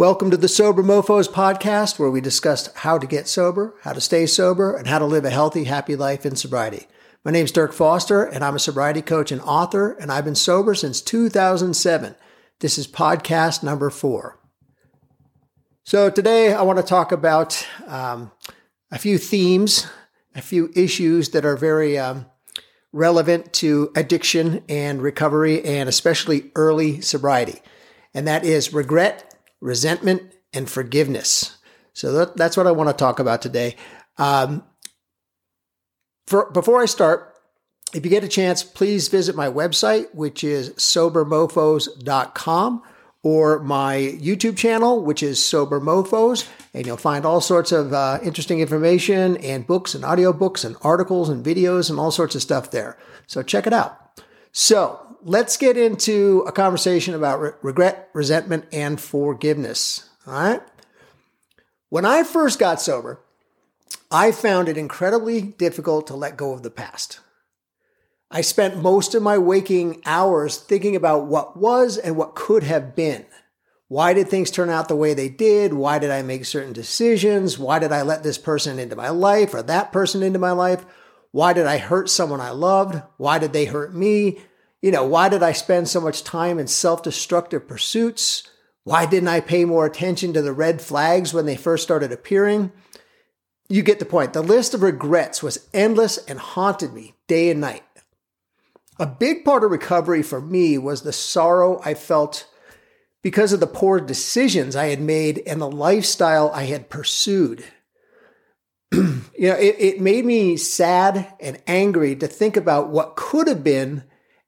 Welcome to the Sober Mofos podcast, where we discuss how to get sober, how to stay sober, and how to live a healthy, happy life in sobriety. My name is Dirk Foster, and I'm a sobriety coach and author, and I've been sober since 2007. This is podcast number four. So today I want to talk about um, a few themes, a few issues that are very um, relevant to addiction and recovery, and especially early sobriety. And that is regret resentment, and forgiveness. So that, that's what I want to talk about today. Um, for, before I start, if you get a chance, please visit my website, which is sobermofos.com, or my YouTube channel, which is Sober Mofos, and you'll find all sorts of uh, interesting information and books and audiobooks and articles and videos and all sorts of stuff there. So check it out. So let's get into a conversation about re- regret, resentment, and forgiveness. All right. When I first got sober, I found it incredibly difficult to let go of the past. I spent most of my waking hours thinking about what was and what could have been. Why did things turn out the way they did? Why did I make certain decisions? Why did I let this person into my life or that person into my life? Why did I hurt someone I loved? Why did they hurt me? You know, why did I spend so much time in self destructive pursuits? Why didn't I pay more attention to the red flags when they first started appearing? You get the point. The list of regrets was endless and haunted me day and night. A big part of recovery for me was the sorrow I felt because of the poor decisions I had made and the lifestyle I had pursued. you know, it, it made me sad and angry to think about what could have been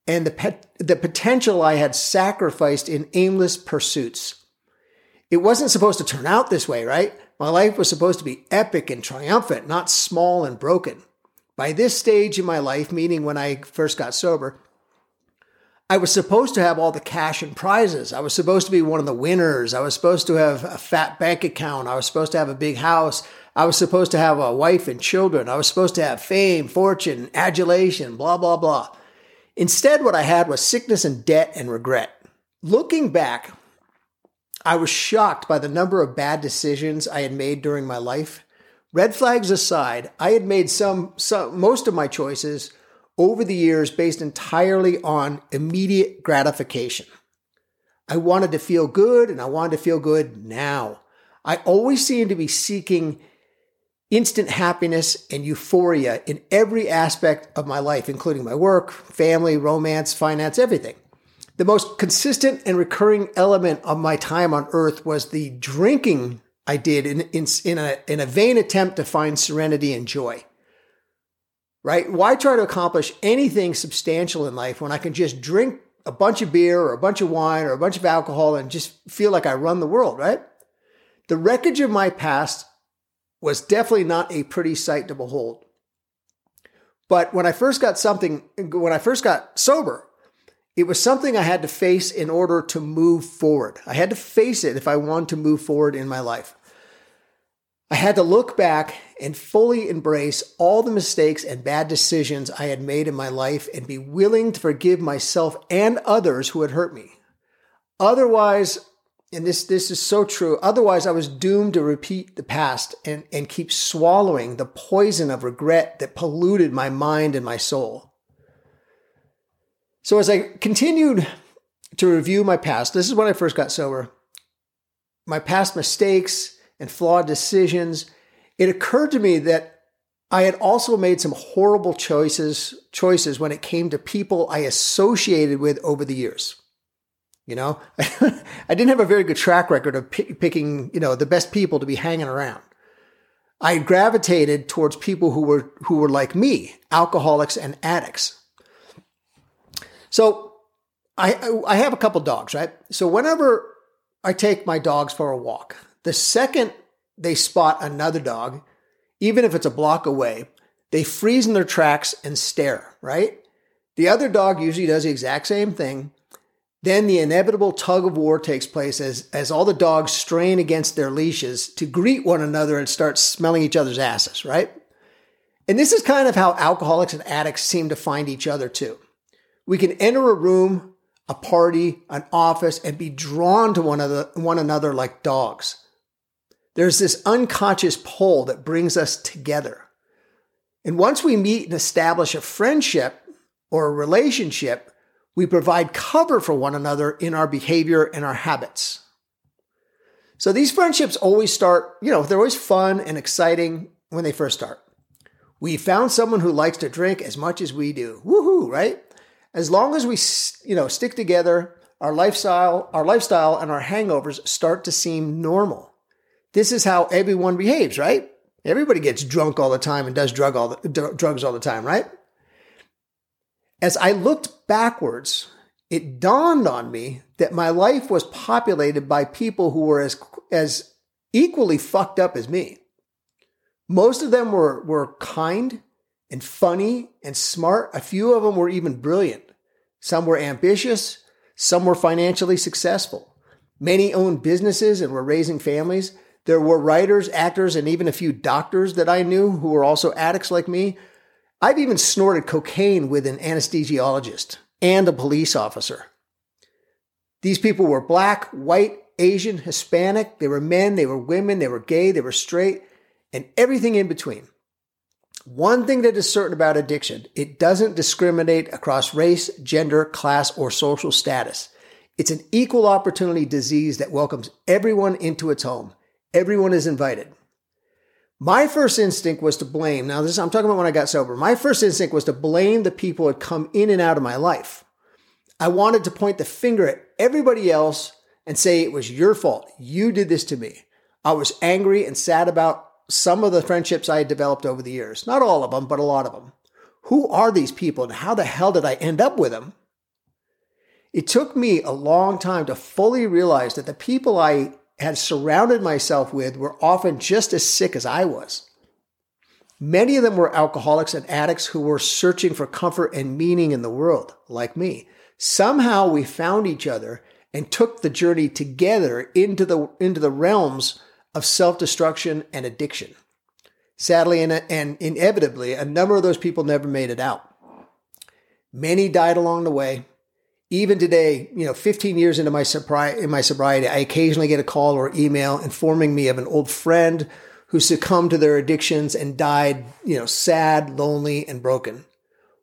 and the, pet, the potential I had sacrificed in aimless pursuits. It wasn't supposed to turn out this way, right? My life was supposed to be epic and triumphant, not small and broken. By this stage in my life, meaning when I first got sober, I was supposed to have all the cash and prizes. I was supposed to be one of the winners. I was supposed to have a fat bank account. I was supposed to have a big house. I was supposed to have a wife and children. I was supposed to have fame, fortune, adulation, blah, blah, blah. Instead, what I had was sickness and debt and regret. Looking back, I was shocked by the number of bad decisions I had made during my life. Red flags aside, I had made some, some most of my choices over the years based entirely on immediate gratification. I wanted to feel good and I wanted to feel good now. I always seemed to be seeking instant happiness and euphoria in every aspect of my life, including my work, family, romance, finance, everything. The most consistent and recurring element of my time on earth was the drinking I did in, in, in, a, in a vain attempt to find serenity and joy. Right? Why try to accomplish anything substantial in life when I can just drink a bunch of beer or a bunch of wine or a bunch of alcohol and just feel like I run the world, right? The wreckage of my past was definitely not a pretty sight to behold. But when I first got something, when I first got sober, it was something I had to face in order to move forward. I had to face it if I wanted to move forward in my life. I had to look back and fully embrace all the mistakes and bad decisions I had made in my life and be willing to forgive myself and others who had hurt me. Otherwise, and this this is so true. Otherwise, I was doomed to repeat the past and, and keep swallowing the poison of regret that polluted my mind and my soul. So as I continued to review my past, this is when I first got sober, my past mistakes and flawed decisions, it occurred to me that I had also made some horrible choices choices when it came to people I associated with over the years. You know, I didn't have a very good track record of p- picking, you know, the best people to be hanging around. I gravitated towards people who were who were like me, alcoholics and addicts. So I I have a couple dogs, right? So whenever I take my dogs for a walk, the second they spot another dog, even if it's a block away, they freeze in their tracks and stare, right? The other dog usually does the exact same thing, then the inevitable tug of war takes place as, as all the dogs strain against their leashes to greet one another and start smelling each other's asses, right? And this is kind of how alcoholics and addicts seem to find each other too. We can enter a room a party, an office, and be drawn to one another, one another like dogs. There's this unconscious pull that brings us together. And once we meet and establish a friendship or a relationship, we provide cover for one another in our behavior and our habits. So these friendships always start, you know, they're always fun and exciting when they first start. We found someone who likes to drink as much as we do. Woohoo, right? As long as we, you know, stick together, our lifestyle, our lifestyle and our hangovers start to seem normal. This is how everyone behaves, right? Everybody gets drunk all the time and does drug all the, drugs all the time, right? As I looked backwards, it dawned on me that my life was populated by people who were as, as equally fucked up as me. Most of them were, were kind and funny and smart. A few of them were even brilliant. Some were ambitious. Some were financially successful. Many owned businesses and were raising families. There were writers, actors, and even a few doctors that I knew who were also addicts like me. I've even snorted cocaine with an anesthesiologist and a police officer. These people were black, white, Asian, Hispanic. They were men, they were women, they were gay, they were straight, and everything in between. One thing that is certain about addiction, it doesn't discriminate across race, gender, class, or social status. It's an equal opportunity disease that welcomes everyone into its home. Everyone is invited. My first instinct was to blame. Now, this I'm talking about when I got sober. My first instinct was to blame the people that come in and out of my life. I wanted to point the finger at everybody else and say it was your fault. You did this to me. I was angry and sad about some of the friendships I had developed over the years. Not all of them, but a lot of them. Who are these people and how the hell did I end up with them? It took me a long time to fully realize that the people I had surrounded myself with were often just as sick as I was. Many of them were alcoholics and addicts who were searching for comfort and meaning in the world, like me. Somehow we found each other and took the journey together into the, into the realms of self destruction and addiction. Sadly and, and inevitably, a number of those people never made it out. Many died along the way, even today, you know, 15 years into my sobriety, in my sobriety, I occasionally get a call or email informing me of an old friend who succumbed to their addictions and died, you know, sad, lonely, and broken.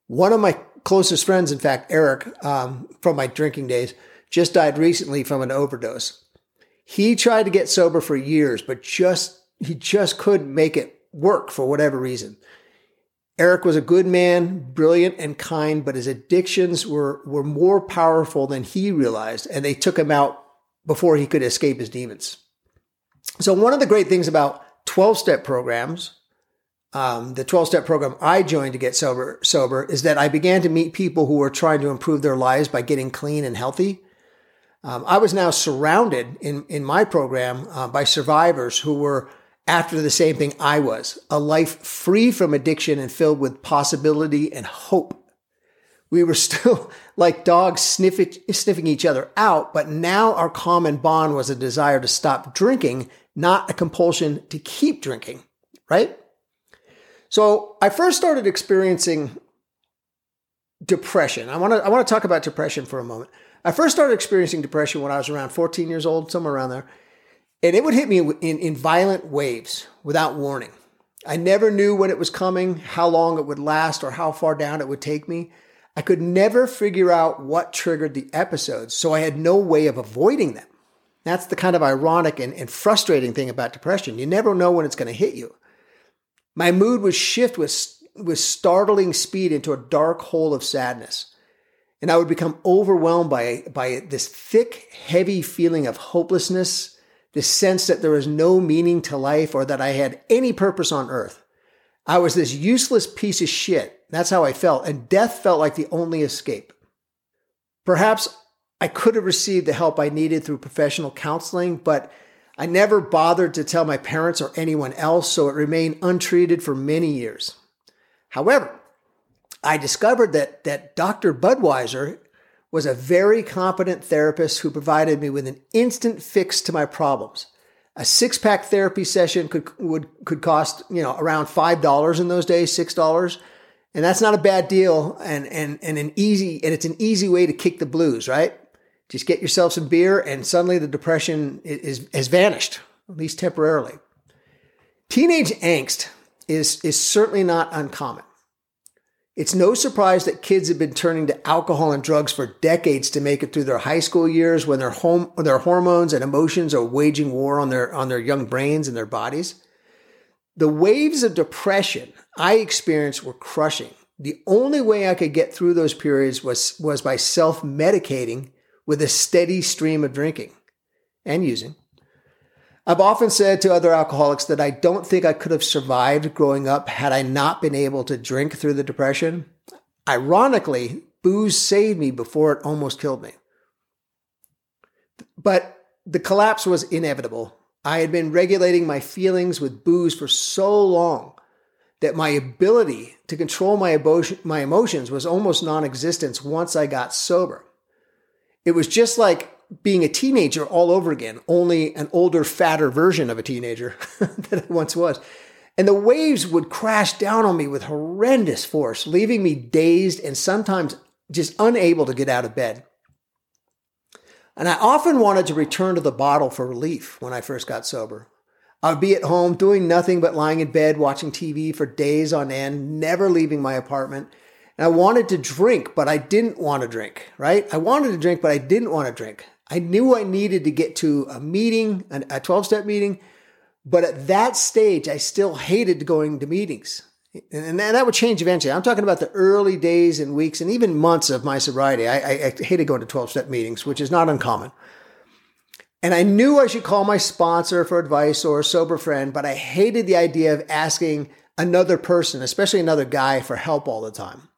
One of my closest friends, in fact, Eric, um, from my drinking days, just died recently from an overdose. He tried to get sober for years, but just he just couldn't make it work for whatever reason. Eric was a good man, brilliant and kind, but his addictions were, were more powerful than he realized, and they took him out before he could escape his demons. So, one of the great things about 12 step programs, um, the 12 step program I joined to get sober, sober, is that I began to meet people who were trying to improve their lives by getting clean and healthy. Um, I was now surrounded in, in my program uh, by survivors who were after the same thing I was a life free from addiction and filled with possibility and hope. We were still like dogs sniffing, sniffing each other out, but now our common bond was a desire to stop drinking, not a compulsion to keep drinking, right? So I first started experiencing depression. I want to I want to talk about depression for a moment. I first started experiencing depression when I was around 14 years old, somewhere around there. And it would hit me in, in violent waves without warning. I never knew when it was coming, how long it would last, or how far down it would take me. I could never figure out what triggered the episodes, so I had no way of avoiding them. That's the kind of ironic and, and frustrating thing about depression. You never know when it's going to hit you. My mood would shift with, with startling speed into a dark hole of sadness. And I would become overwhelmed by, by this thick, heavy feeling of hopelessness the sense that there was no meaning to life or that I had any purpose on earth. I was this useless piece of shit. That's how I felt. And death felt like the only escape. Perhaps I could have received the help I needed through professional counseling, but I never bothered to tell my parents or anyone else, so it remained untreated for many years. However, I discovered that, that Dr. Budweiser was a very competent therapist who provided me with an instant fix to my problems. A six pack therapy session could would could cost you know around five dollars in those days, six dollars, And that's not a bad deal and, and, and an easy, and it's an easy way to kick the blues, right? Just get yourself some beer and suddenly the depression is, has vanished, at least temporarily. Teenage angst is, is certainly not uncommon. It's no surprise that kids have been turning to alcohol and drugs for decades to make it through their high school years when their home, their hormones and emotions are waging war on their, on their young brains and their bodies. The waves of depression I experienced were crushing. The only way I could get through those periods was, was by self medicating with a steady stream of drinking and using. I've often said to other alcoholics that I don't think I could have survived growing up had I not been able to drink through the depression. Ironically, booze saved me before it almost killed me. But the collapse was inevitable. I had been regulating my feelings with booze for so long that my ability to control my, emotion, my emotions was almost non existent once I got sober. It was just like being a teenager all over again, only an older, fatter version of a teenager that I once was. And the waves would crash down on me with horrendous force, leaving me dazed and sometimes just unable to get out of bed. And I often wanted to return to the bottle for relief when I first got sober. I would be at home doing nothing but lying in bed watching TV for days on end, never leaving my apartment. And I wanted to drink, but I didn't want to drink, right? I wanted to drink, but I didn't want to drink. I knew I needed to get to a meeting, a 12 step meeting, but at that stage, I still hated going to meetings. And that would change eventually. I'm talking about the early days and weeks and even months of my sobriety. I, I, I hated going to 12 step meetings, which is not uncommon. And I knew I should call my sponsor for advice or a sober friend, but I hated the idea of asking another person, especially another guy, for help all the time.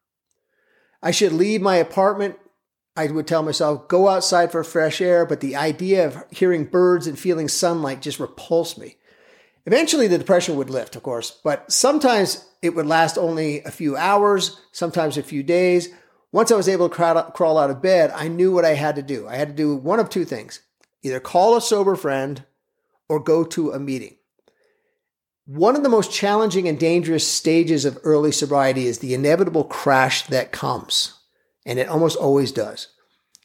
I should leave my apartment I would tell myself, go outside for fresh air, but the idea of hearing birds and feeling sunlight just repulsed me. Eventually, the depression would lift, of course, but sometimes it would last only a few hours, sometimes a few days. Once I was able to crawl out of bed, I knew what I had to do. I had to do one of two things either call a sober friend or go to a meeting. One of the most challenging and dangerous stages of early sobriety is the inevitable crash that comes and it almost always does.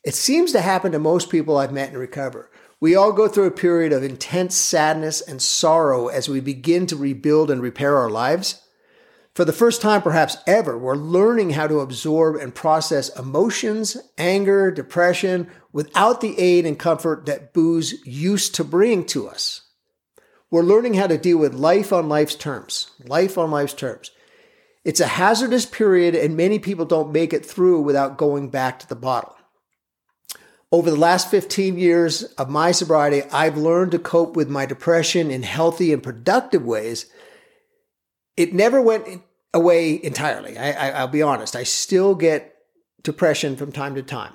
It seems to happen to most people I've met in recover. We all go through a period of intense sadness and sorrow as we begin to rebuild and repair our lives. For the first time, perhaps ever, we're learning how to absorb and process emotions, anger, depression without the aid and comfort that booze used to bring to us. We're learning how to deal with life on life's terms, life on life's terms. It's a hazardous period, and many people don't make it through without going back to the bottle. Over the last 15 years of my sobriety, I've learned to cope with my depression in healthy and productive ways. It never went away entirely. I, will be honest. I still get depression from time to time.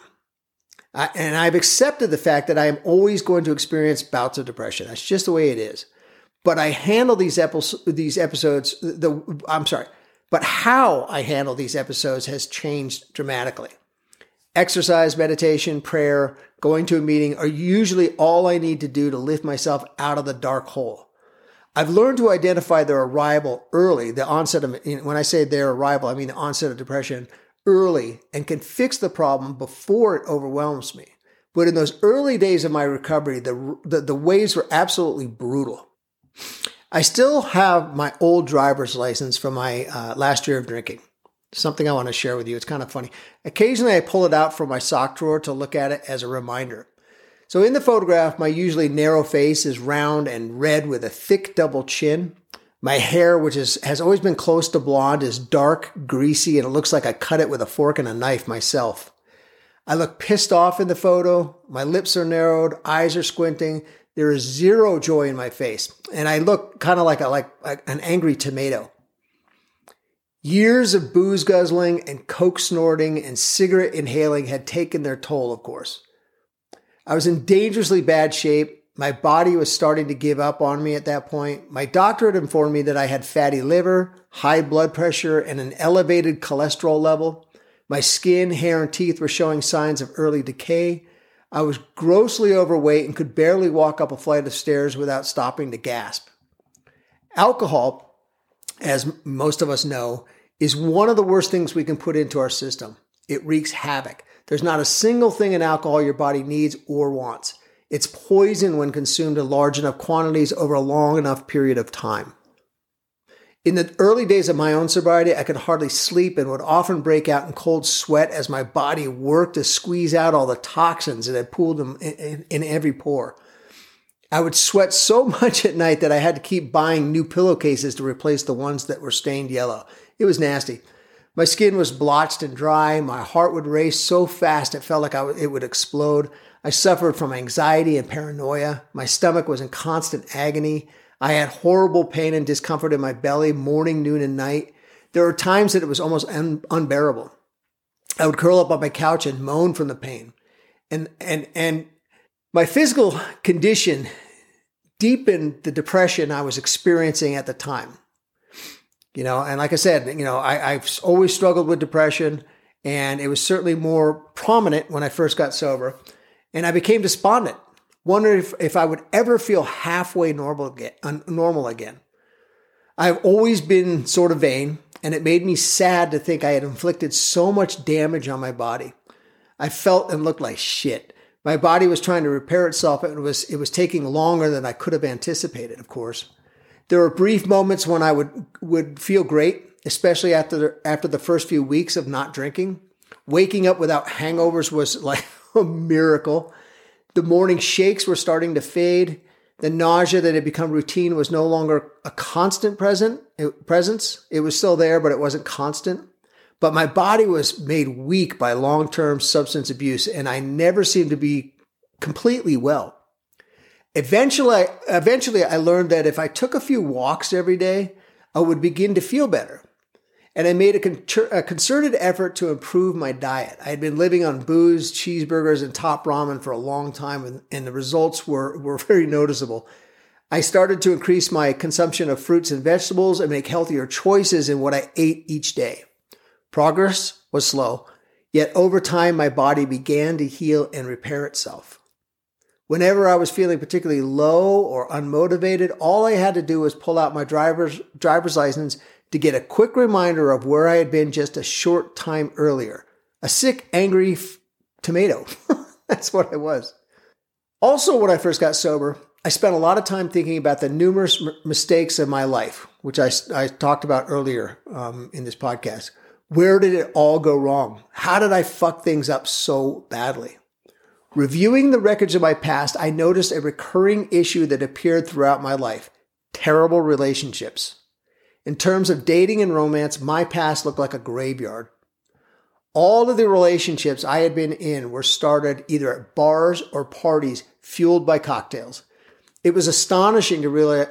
And I've accepted the fact that I am always going to experience bouts of depression. That's just the way it is. But I handle these, episodes, these episodes, the, I'm sorry, but how I handle these episodes has changed dramatically. Exercise, meditation, prayer, going to a meeting are usually all I need to do to lift myself out of the dark hole. I've learned to identify their arrival early, the onset of, when I say their arrival, I mean the onset of depression early and can fix the problem before it overwhelms me. But in those early days of my recovery, the, the, the waves were absolutely brutal. I still have my old driver's license from my uh, last year of drinking. Something I want to share with you. It's kind of funny. Occasionally, I pull it out from my sock drawer to look at it as a reminder. So, in the photograph, my usually narrow face is round and red with a thick double chin. My hair, which is, has always been close to blonde, is dark, greasy, and it looks like I cut it with a fork and a knife myself. I look pissed off in the photo. My lips are narrowed, eyes are squinting, there is zero joy in my face, and I look kind of like a, like an angry tomato. Years of booze guzzling and coke snorting and cigarette inhaling had taken their toll, of course. I was in dangerously bad shape. My body was starting to give up on me at that point. My doctor had informed me that I had fatty liver, high blood pressure, and an elevated cholesterol level. My skin, hair, and teeth were showing signs of early decay. I was grossly overweight and could barely walk up a flight of stairs without stopping to gasp. Alcohol, as most of us know, is one of the worst things we can put into our system. It wreaks havoc. There's not a single thing in alcohol your body needs or wants. It's poison when consumed in large enough quantities over a long enough period of time. In the early days of my own sobriety, I could hardly sleep and would often break out in cold sweat as my body worked to squeeze out all the toxins that had pooled in, in, in every pore. I would sweat so much at night that I had to keep buying new pillowcases to replace the ones that were stained yellow. It was nasty. My skin was blotched and dry. My heart would race so fast it felt like it would explode. I suffered from anxiety and paranoia. My stomach was in constant agony. I had horrible pain and discomfort in my belly morning, noon, and night. There were times that it was almost un- unbearable. I would curl up on my couch and moan from the pain. And, and, and my physical condition deepened the depression I was experiencing at the time. You know, and like I said, you know, I, I've always struggled with depression, and it was certainly more prominent when I first got sober. And I became despondent wondered if, if I would ever feel halfway normal again, normal again. I've always been sort of vain, and it made me sad to think I had inflicted so much damage on my body. I felt and looked like shit. My body was trying to repair itself, and it was it was taking longer than I could have anticipated. Of course, there were brief moments when I would would feel great, especially after the, after the first few weeks of not drinking. Waking up without hangovers was like a miracle. The morning shakes were starting to fade. The nausea that had become routine was no longer a constant present presence. It was still there, but it wasn't constant. But my body was made weak by long-term substance abuse, and I never seemed to be completely well. Eventually, eventually, I learned that if I took a few walks every day, I would begin to feel better and I made a, con- a, concerted effort to improve my diet. I had been living on booze, cheeseburgers, and top ramen for a long time, and, and the results were, were very noticeable. I started to increase my consumption of fruits and vegetables and make healthier choices in what I ate each day. Progress was slow, yet over time, my body began to heal and repair itself. Whenever I was feeling particularly low or unmotivated, all I had to do was pull out my driver's, driver's license to get a quick reminder of where I had been just a short time earlier. A sick, angry f- tomato. That's what I was. Also, when I first got sober, I spent a lot of time thinking about the numerous m- mistakes of my life, which I, I talked about earlier um, in this podcast. Where did it all go wrong? How did I fuck things up so badly? Reviewing the records of my past, I noticed a recurring issue that appeared throughout my life terrible relationships. In terms of dating and romance, my past looked like a graveyard. All of the relationships I had been in were started either at bars or parties fueled by cocktails. It was astonishing to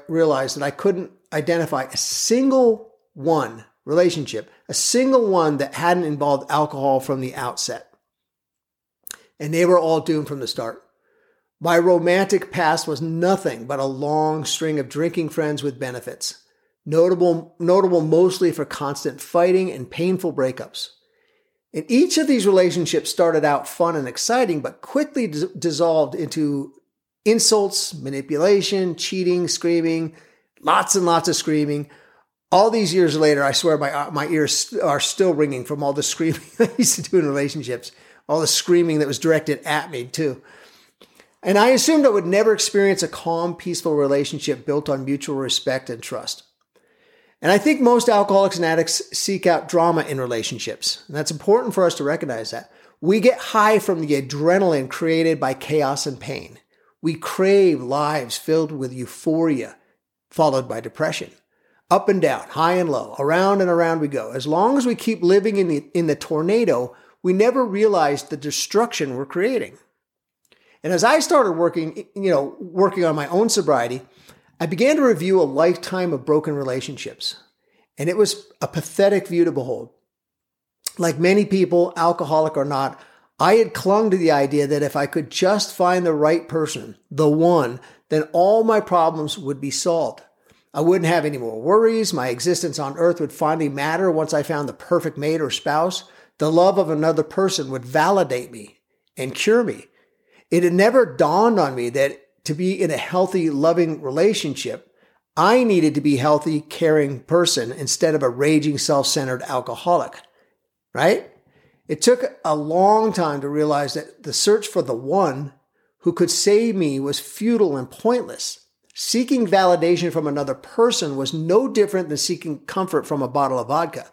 realize that I couldn't identify a single one relationship, a single one that hadn't involved alcohol from the outset. And they were all doomed from the start. My romantic past was nothing but a long string of drinking friends with benefits notable, notable mostly for constant fighting and painful breakups. And each of these relationships started out fun and exciting, but quickly dis- dissolved into insults, manipulation, cheating, screaming, lots and lots of screaming. All these years later, I swear my, my ears are still ringing from all the screaming I used to do in relationships, all the screaming that was directed at me, too. And I assumed I would never experience a calm, peaceful relationship built on mutual respect and trust. And I think most alcoholics and addicts seek out drama in relationships. And that's important for us to recognize that. We get high from the adrenaline created by chaos and pain. We crave lives filled with euphoria, followed by depression. Up and down, high and low, around and around we go. As long as we keep living in the, in the tornado, we never realize the destruction we're creating. And as I started working, you know, working on my own sobriety, I began to review a lifetime of broken relationships, and it was a pathetic view to behold. Like many people, alcoholic or not, I had clung to the idea that if I could just find the right person, the one, then all my problems would be solved. I wouldn't have any more worries. My existence on earth would finally matter once I found the perfect mate or spouse. The love of another person would validate me and cure me. It had never dawned on me that to be in a healthy, loving relationship, I needed to be a healthy, caring person instead of a raging, self centered alcoholic, right? It took a long time to realize that the search for the one who could save me was futile and pointless. Seeking validation from another person was no different than seeking comfort from a bottle of vodka.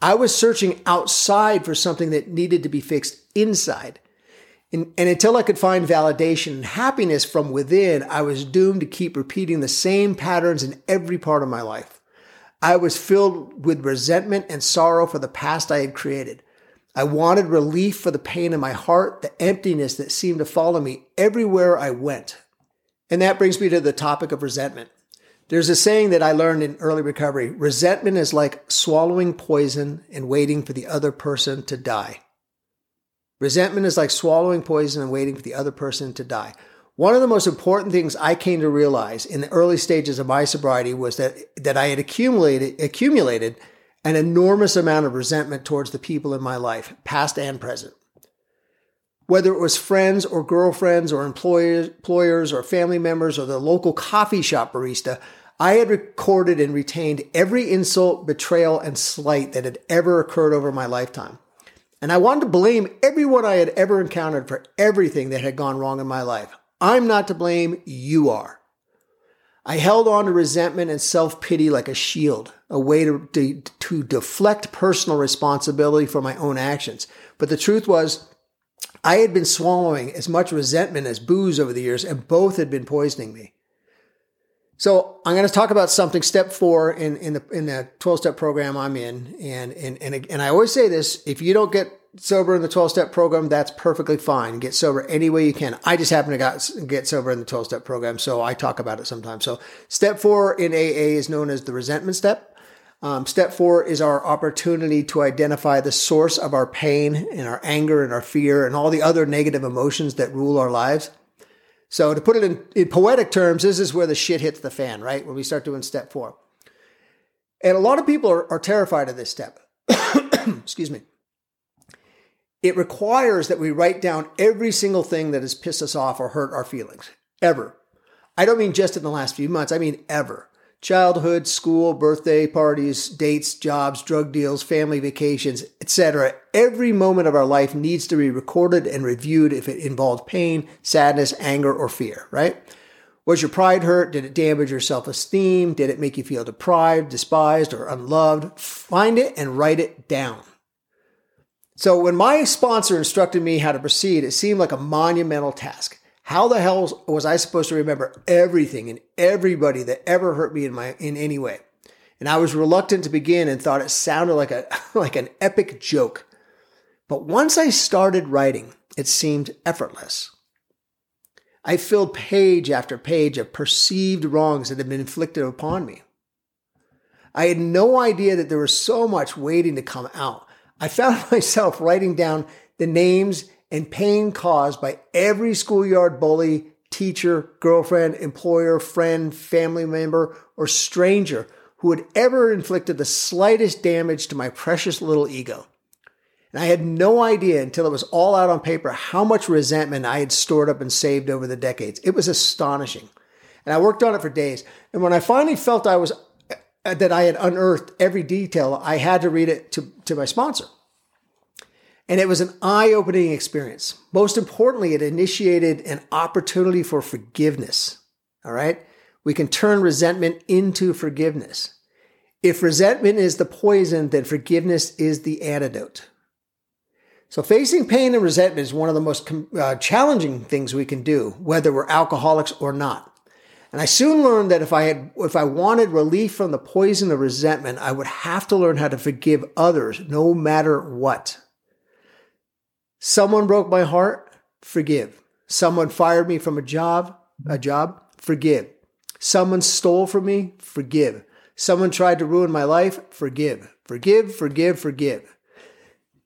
I was searching outside for something that needed to be fixed inside. And, and, until I could find validation and happiness from within, I was doomed to keep repeating the same patterns in every part of my life. I was filled with resentment and sorrow for the past I had created. I wanted relief for the pain in my heart, the emptiness that seemed to follow me everywhere I went. And that brings me to the topic of resentment. There's a saying that I learned in early recovery resentment is like swallowing poison and waiting for the other person to die. Resentment is like swallowing poison and waiting for the other person to die. One of the most important things I came to realize in the early stages of my sobriety was that, that I had accumulated, accumulated an enormous amount of resentment towards the people in my life, past and present. Whether it was friends or girlfriends or employers, employers or family members or the local coffee shop barista, I had recorded and retained every insult, betrayal, and slight that had ever occurred over my lifetime. And I wanted to blame everyone I had ever encountered for everything that had gone wrong in my life. I'm not to blame, you are. I held on to resentment and self pity like a shield, a way to, to, to, deflect personal responsibility for my own actions. But the truth was, I had been swallowing as much resentment as booze over the years, and both had been poisoning me. So I'm going to talk about something step four in, in the in the 12 step program I'm in. And, and, and, and I always say this, if you don't get sober in the 12 step program, that's perfectly fine. Get sober any way you can. I just happen to got, get sober in the 12 step program. So I talk about it sometimes. So step four in AA is known as the resentment step. Um, step four is our opportunity to identify the source of our pain and our anger and our fear and all the other negative emotions that rule our lives. So to put it in, in poetic terms, this is where the shit hits the fan, right? When we start doing step four. And a lot of people are, are terrified of this step. Excuse me. It requires that we write down every single thing that has pissed us off or hurt our feelings, ever. I don't mean just in the last few months, I mean ever childhood, school, birthday parties, dates, jobs, drug deals, family vacations, etc. Every moment of our life needs to be recorded and reviewed if it involved pain, sadness, anger, or fear, right? Was your pride hurt? Did it damage your self esteem? Did it make you feel deprived, despised, or unloved? Find it and write it down. So, when my sponsor instructed me how to proceed, it seemed like a monumental task. How the hell was I supposed to remember everything and everybody that ever hurt me in my in any way? And I was reluctant to begin and thought it sounded like a like an epic joke. But once I started writing, it seemed effortless. I filled page after page of perceived wrongs that had been inflicted upon me. I had no idea that there was so much waiting to come out. I found myself writing down the names and pain caused by every schoolyard bully, teacher, girlfriend, employer, friend, family member, or stranger who had ever inflicted the slightest damage to my precious little ego. And I had no idea until it was all out on paper how much resentment I had stored up and saved over the decades. It was astonishing. And I worked on it for days. And when I finally felt I was that I had unearthed every detail, I had to read it to, to my sponsor. And it was an eye opening experience. Most importantly, it initiated an opportunity for forgiveness. All right. We can turn resentment into forgiveness. If resentment is the poison, then forgiveness is the antidote. So, facing pain and resentment is one of the most uh, challenging things we can do, whether we're alcoholics or not. And I soon learned that if I had, if I wanted relief from the poison of resentment, I would have to learn how to forgive others, no matter what. Someone broke my heart, forgive. Someone fired me from a job, a job, forgive. Someone stole from me, forgive. Someone tried to ruin my life, forgive. Forgive, forgive, forgive.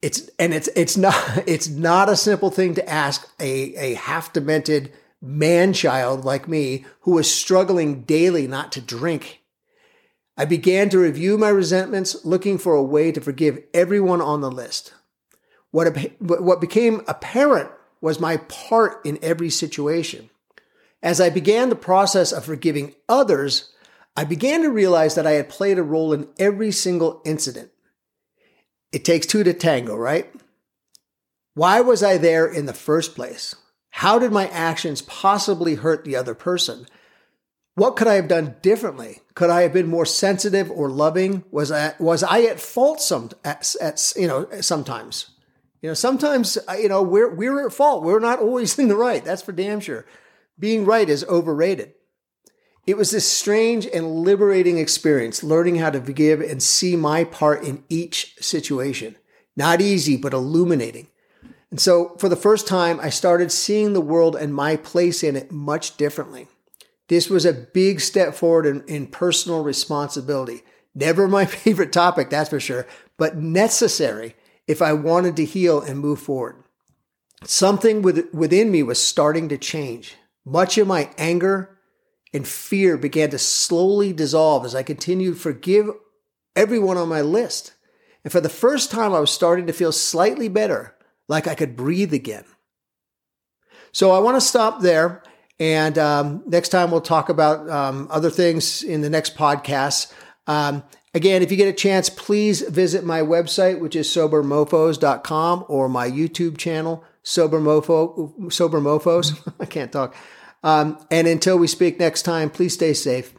It's and it's it's not it's not a simple thing to ask a, a half demented man child like me who is struggling daily not to drink. I began to review my resentments, looking for a way to forgive everyone on the list. What, what became apparent was my part in every situation. As I began the process of forgiving others, I began to realize that I had played a role in every single incident. It takes two to tango, right? Why was I there in the first place? How did my actions possibly hurt the other person? What could I have done differently? Could I have been more sensitive or loving? Was I was I at fault some at, at you know sometimes? You know sometimes uh, you know we're we're at fault. We're not always in the right. That's for damn sure. Being right is overrated. It was this strange and liberating experience, learning how to forgive and see my part in each situation. Not easy, but illuminating. And so, for the first time, I started seeing the world and my place in it much differently. This was a big step forward in, in personal responsibility. Never my favorite topic, that's for sure, but necessary if I wanted to heal and move forward. Something within me was starting to change. Much of my anger, and fear began to slowly dissolve as I continued to forgive everyone on my list. And for the first time, I was starting to feel slightly better, like I could breathe again. So I want to stop there. And um, next time we'll talk about um, other things in the next podcast. Um, again, if you get a chance, please visit my website, which is sobermofos.com, or my YouTube channel, Sober Mofo, Sober Mofos. I can't talk. Um, and until we speak next time, please stay safe.